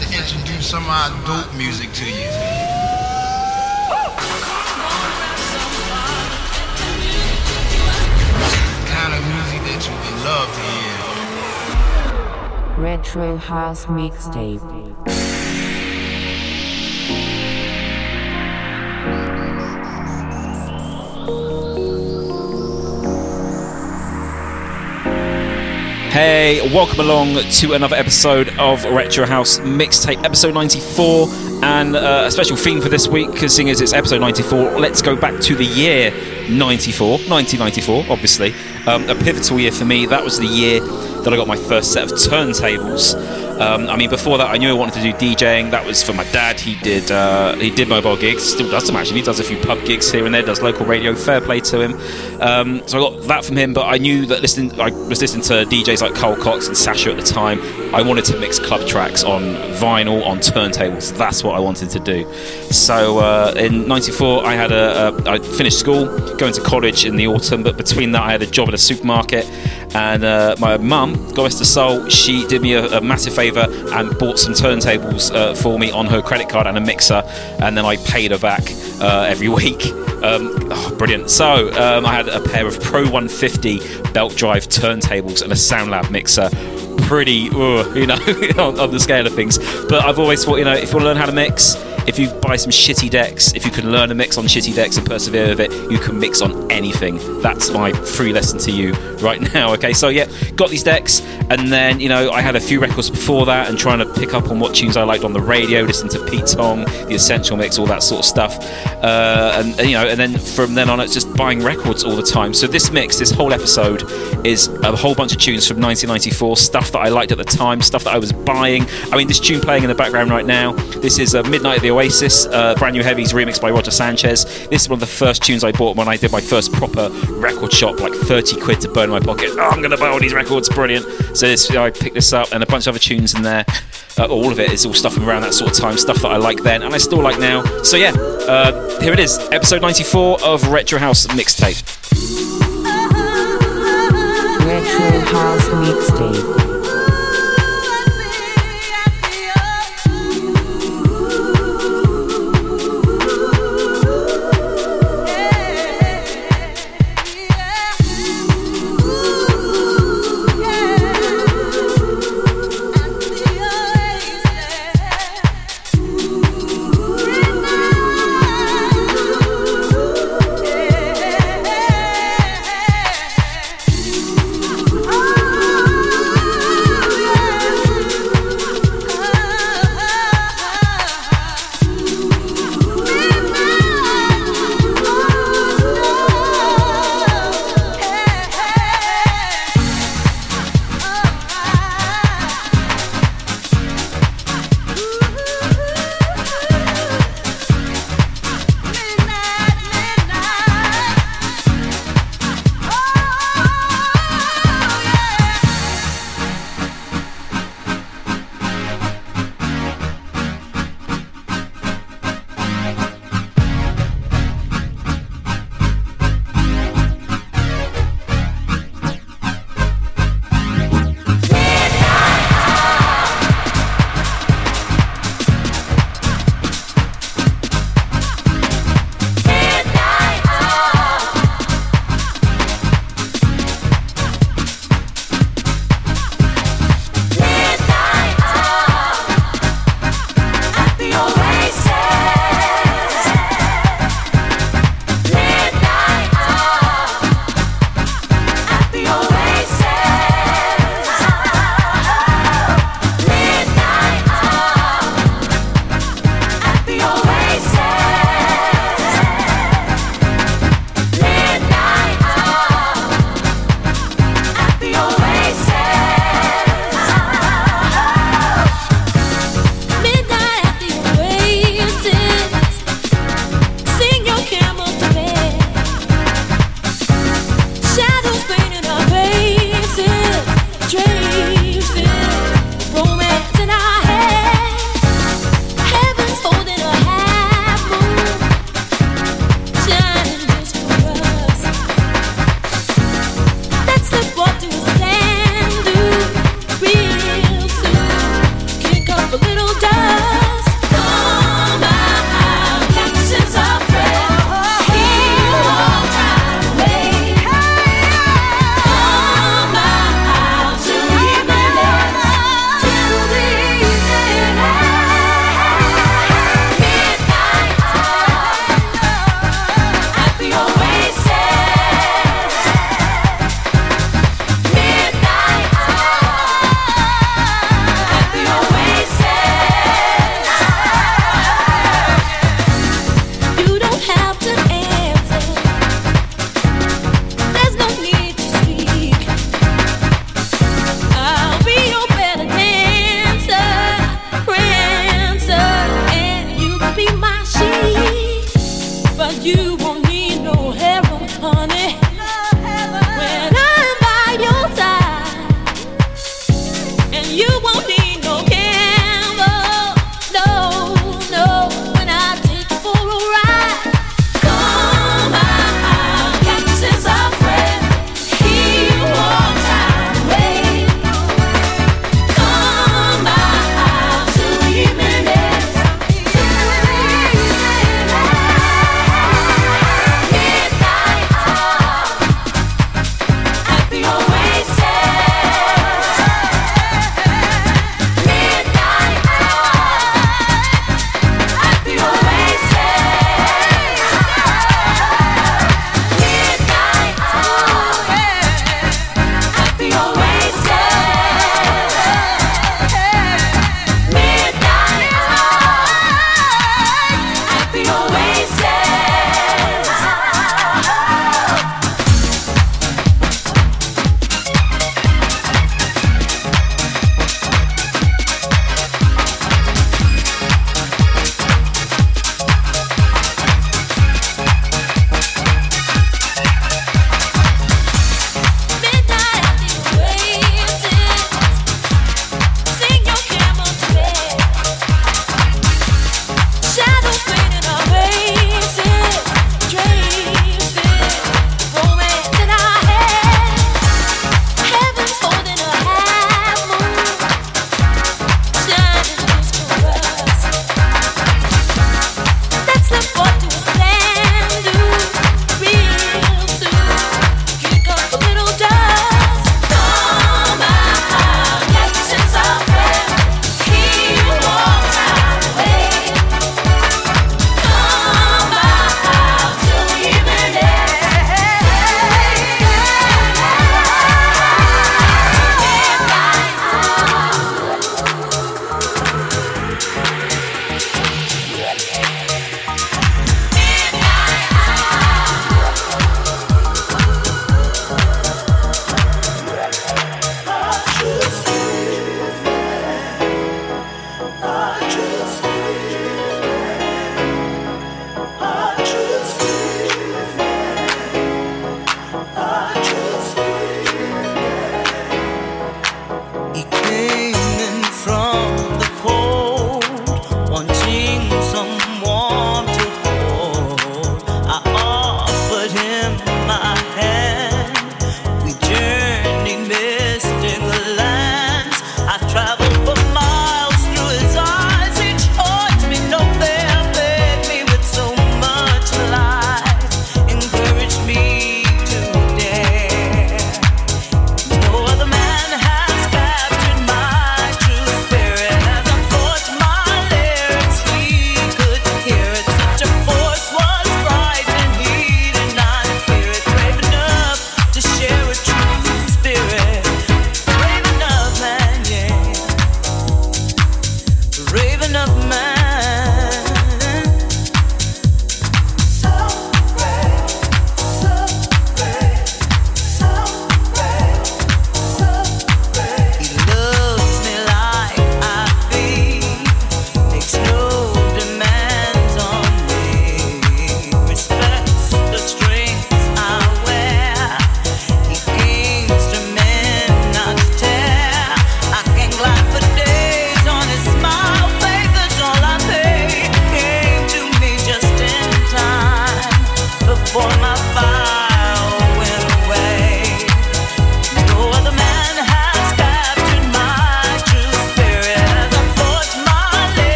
to introduce some of our dope music to you. Kind of music that you would love to hear. Retro House Mixtape. Hey, welcome along to another episode of Retro House Mixtape, episode 94, and uh, a special theme for this week, because seeing as it's episode 94, let's go back to the year 94, 1994, obviously. Um, a pivotal year for me. That was the year that I got my first set of turntables. Um, I mean, before that, I knew I wanted to do DJing. That was for my dad. He did uh, he did mobile gigs, still does them actually. He does a few pub gigs here and there, does local radio. Fair play to him. Um, so I got that from him. But I knew that listening, I was listening to DJs like Carl Cox and Sasha at the time. I wanted to mix club tracks on vinyl, on turntables. That's what I wanted to do. So uh, in '94, I had a, a I finished school, going to college in the autumn. But between that, I had a job at a supermarket, and uh, my mum, God rest her soul, she did me a, a massive favour favour and bought some turntables uh, for me on her credit card and a mixer, and then I paid her back uh, every week. Um, oh, brilliant. So um, I had a pair of Pro 150 belt drive turntables and a SoundLab mixer. Pretty, uh, you know, on, on the scale of things. But I've always thought, you know, if you want to learn how to mix, if you buy some shitty decks, if you can learn a mix on shitty decks and persevere with it, you can mix on anything. That's my free lesson to you right now. Okay, so yeah, got these decks, and then you know I had a few records before that, and trying to pick up on what tunes I liked on the radio, listen to Pete Tong, the Essential Mix, all that sort of stuff, uh, and, and you know, and then from then on, it's just buying records all the time. So this mix, this whole episode, is a whole bunch of tunes from 1994, stuff that I liked at the time, stuff that I was buying. I mean, this tune playing in the background right now, this is uh, Midnight at the Oasis, uh, brand new heavies remixed by Roger Sanchez. This is one of the first tunes I bought when I did my first proper record shop, like 30 quid to burn in my pocket. Oh, I'm going to buy all these records, brilliant. So this, I picked this up and a bunch of other tunes in there. Uh, all of it is all stuff from around that sort of time, stuff that I like then and I still like now. So yeah, uh, here it is, episode 94 of Retro House Mixtape. Retro House Mixtape.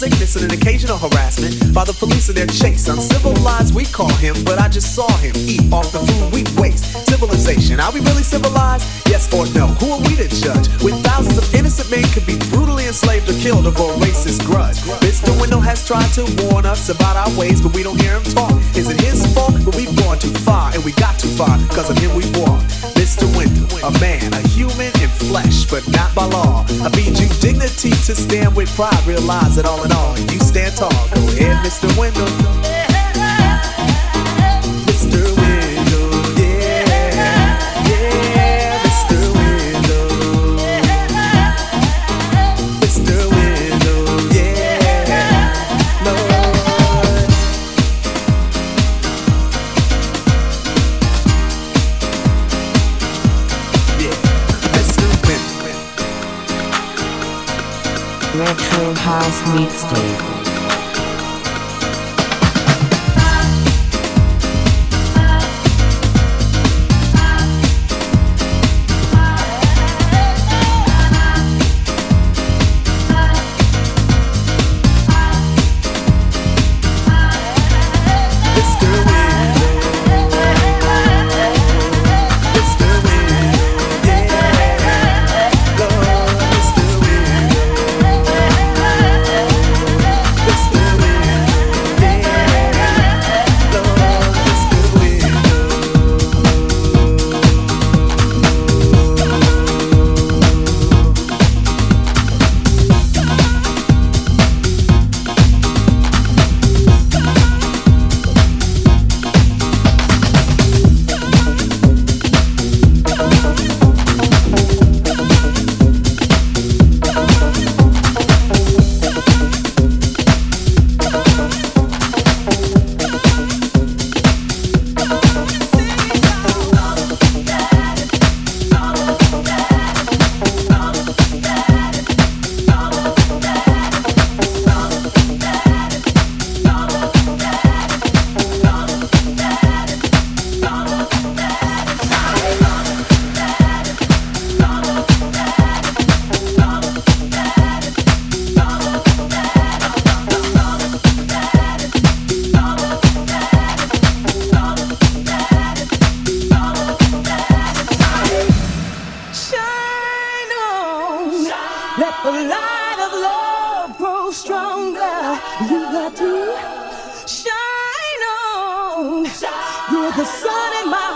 Sickness and an occasional harassment by the police in their chase. Uncivilized, we call him, but I just saw him eat off the food we waste. Civilization, are we really civilized? Yes or no? Who are we to judge? When thousands of innocent men could be brutally enslaved or killed over a racist grudge. Mr. Wendal has tried to warn us about our ways, but we don't hear him talk. Is it his fault? But we've gone too far, and we got too far, cause of him we walked. Mr. Wendal, a man, a human in flesh, but not by law. I bid you dignity to stand with pride. Realize that all in all, you stand tall. Go ahead, Mr. Wendal. Some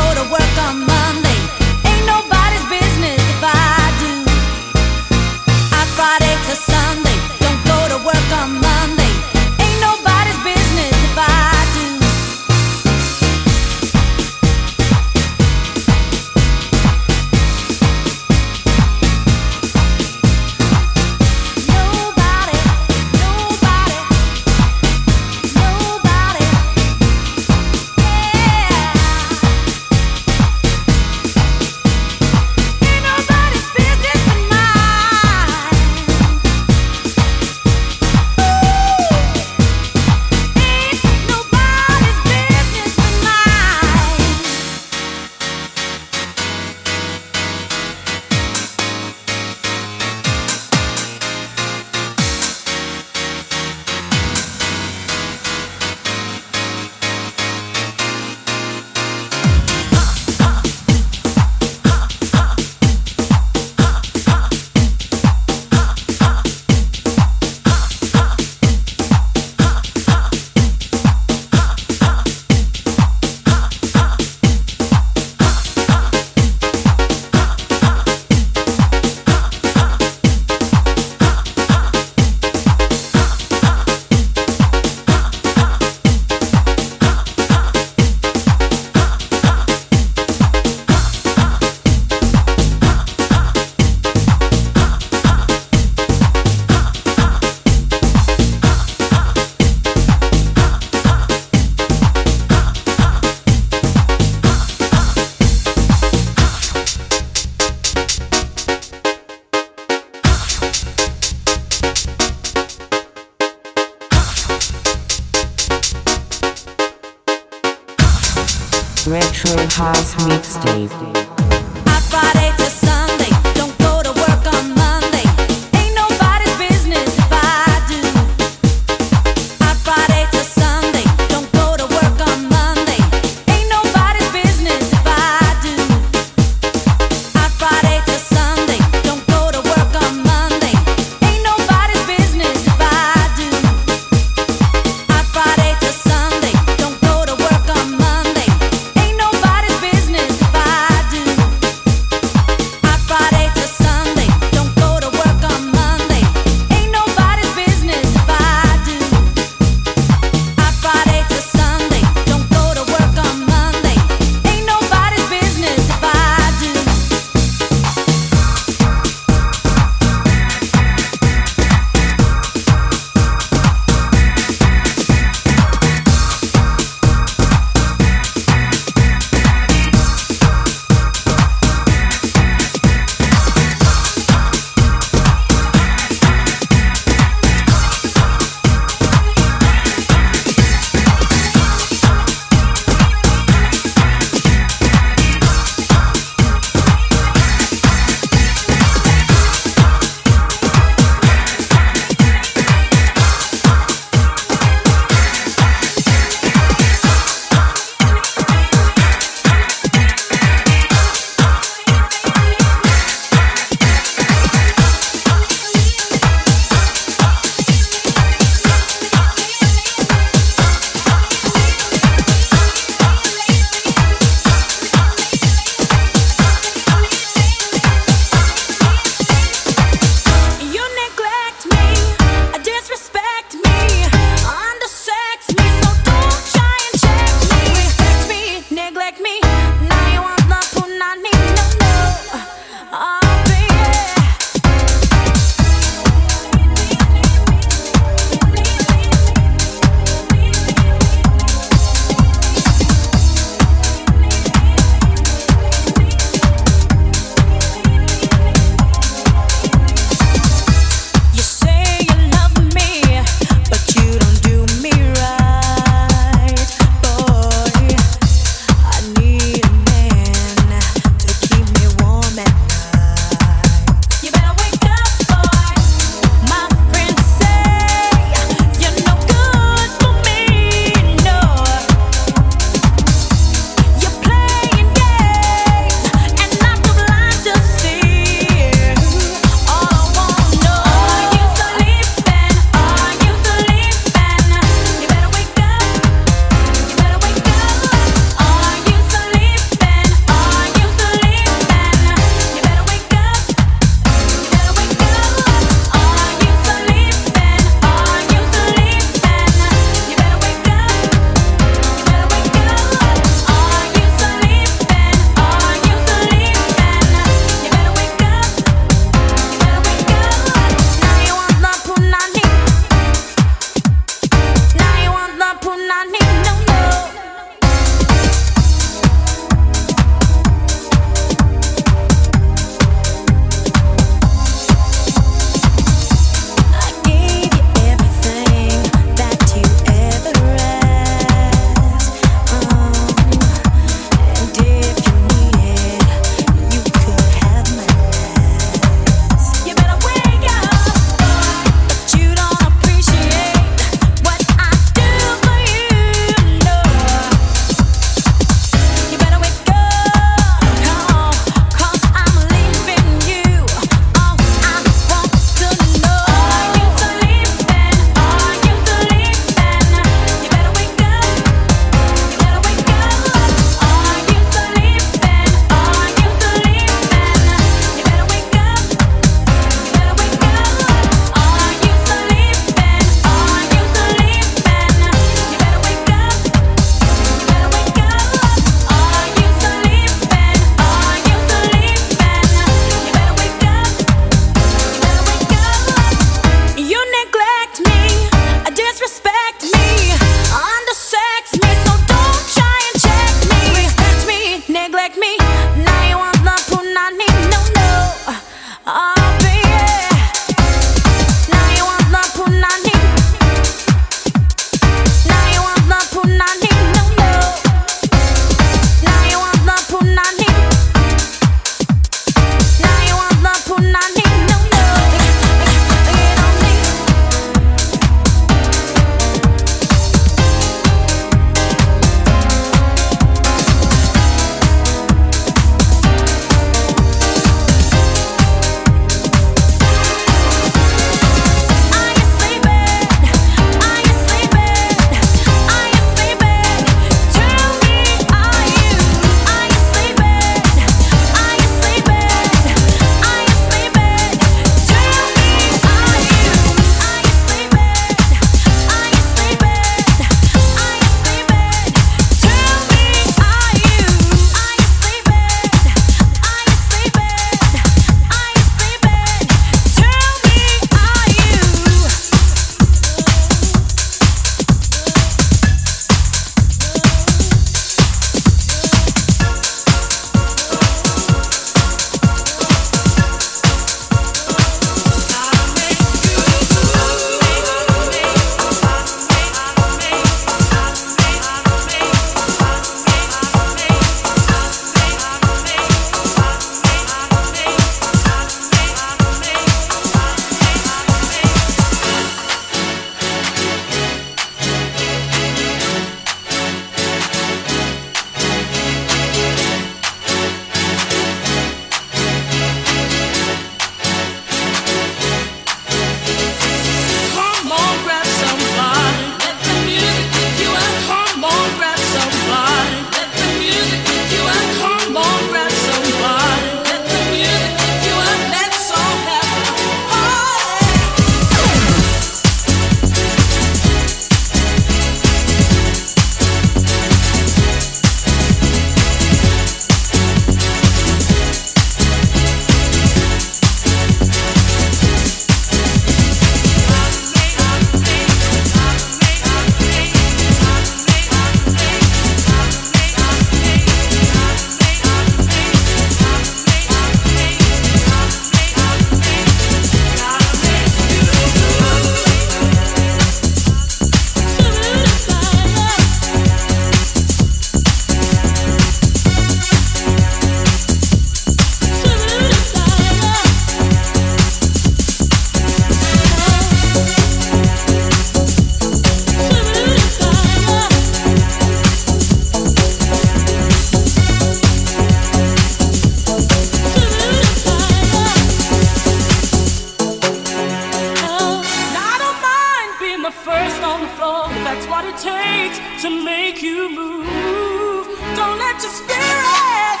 the first on the floor. That's what it takes to make you move. Don't let your spirit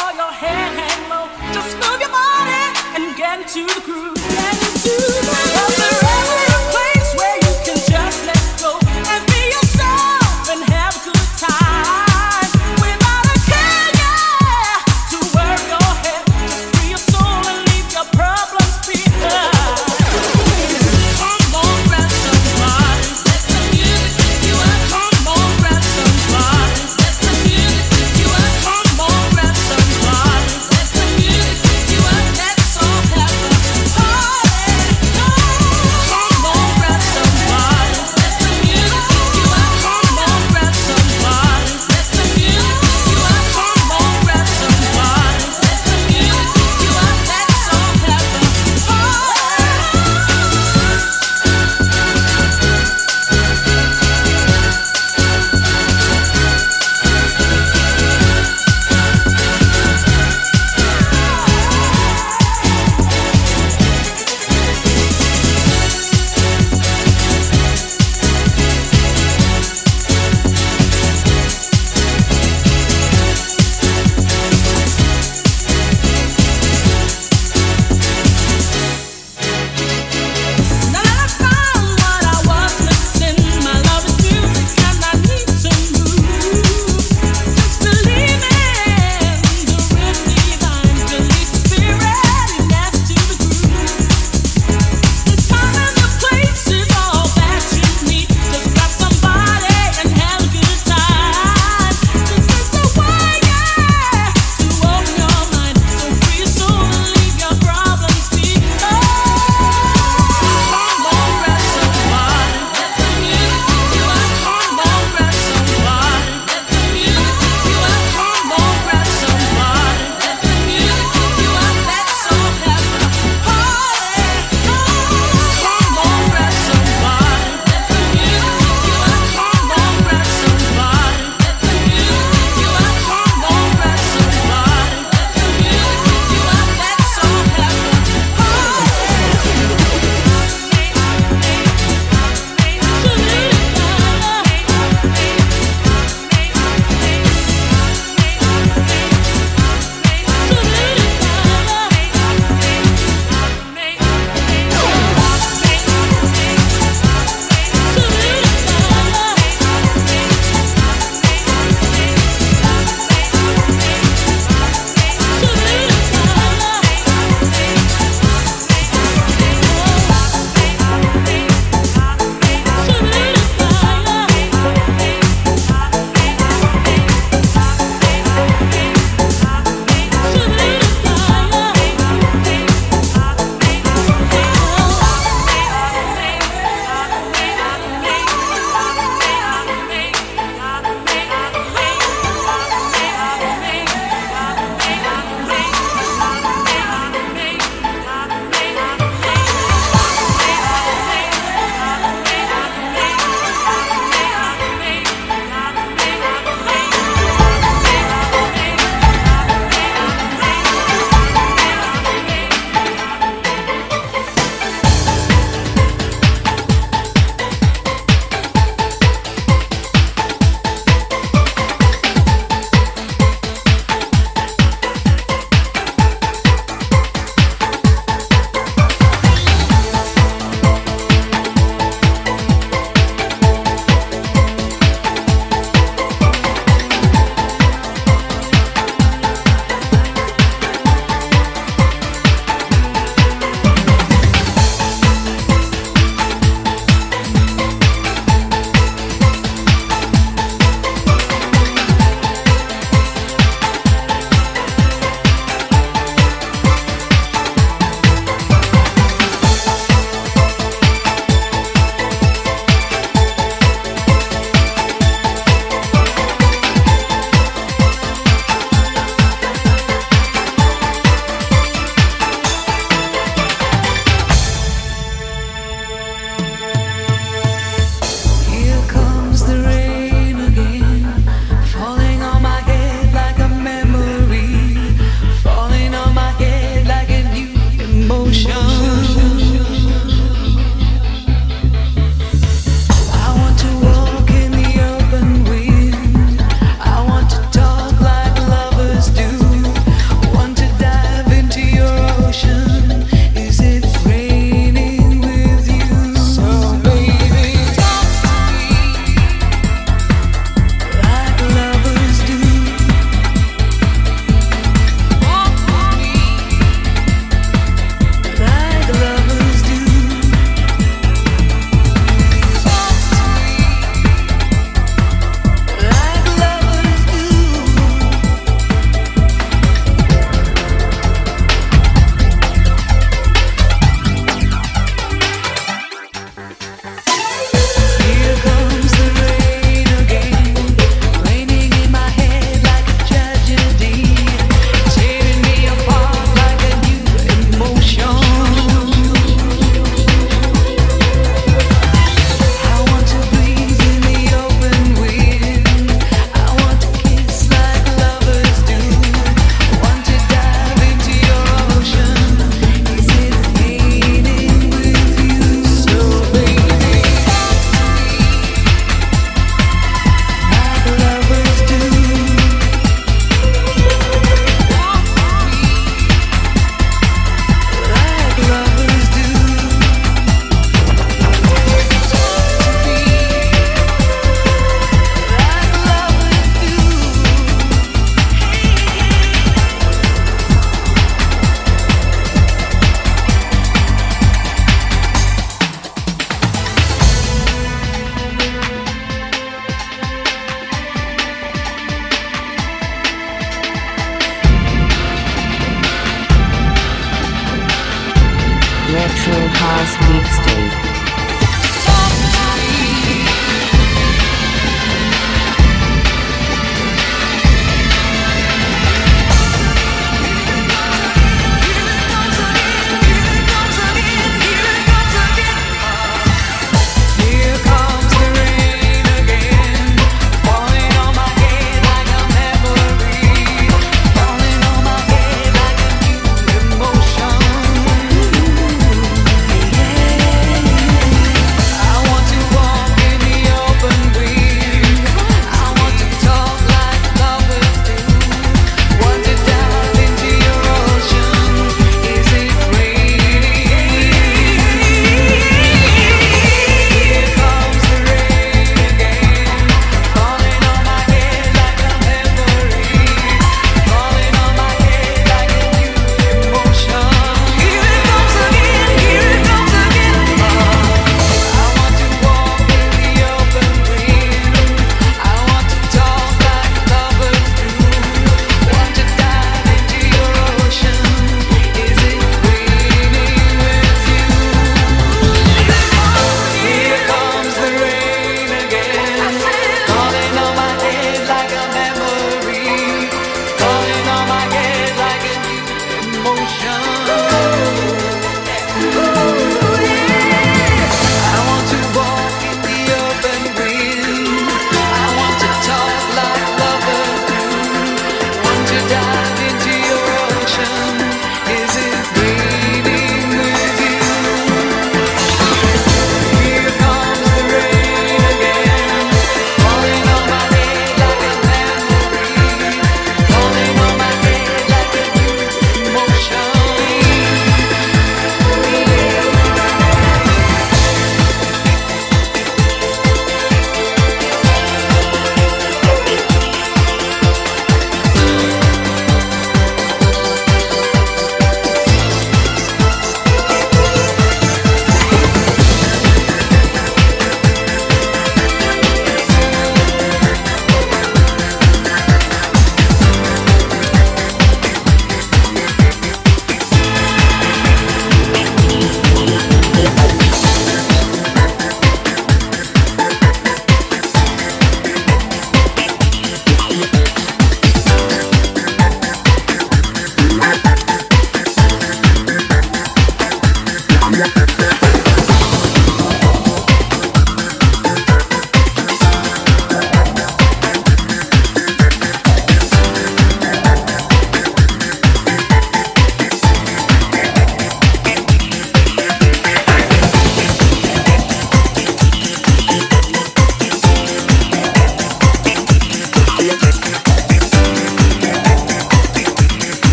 or your head hang low. Just move your body and get into the groove. Get into the groove.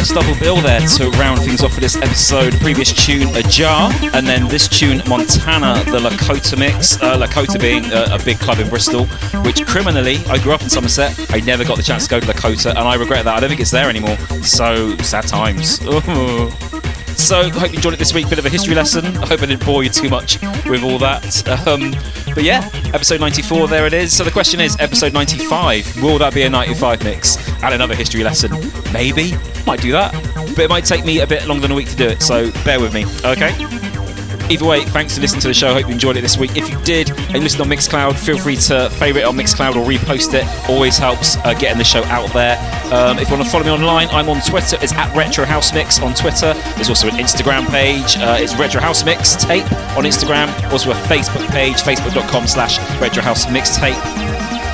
West double bill there to round things off for this episode. Previous tune, Ajar, and then this tune, Montana, the Lakota mix. Uh, Lakota being a, a big club in Bristol, which criminally, I grew up in Somerset. I never got the chance to go to Lakota, and I regret that. I don't think it's there anymore. So, sad times. So, I hope you enjoyed it this week. Bit of a history lesson. I hope I didn't bore you too much with all that. Um, but yeah, episode 94, there it is. So the question is, episode 95, will that be a 95 mix and another history lesson? Maybe. Might do that. But it might take me a bit longer than a week to do it, so bear with me, okay? Either way, thanks for listening to the show. Hope you enjoyed it this week. If you did and you listened on Mixcloud, feel free to favourite it on Mixcloud or repost it. Always helps uh, getting the show out there. Um, if you want to follow me online, I'm on Twitter. It's at Retro House Mix on Twitter. There's also an Instagram page. Uh, it's Retro House Mixtape on Instagram. Also a Facebook page, facebook.com slash Retro House Mixtape.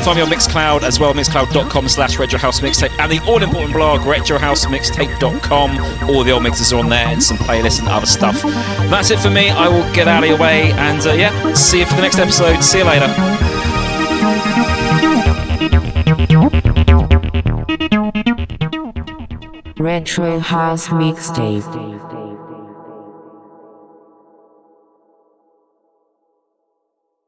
Find me on Mixcloud as well, mixcloud.com slash Retro House Mixtape, and the all important blog, retrohousemixtape.com. All the old mixes are on there, and some playlists and other stuff. That's it for me. I will get out of your way, and uh, yeah, see you for the next episode. See you later. Retro House Mixtape.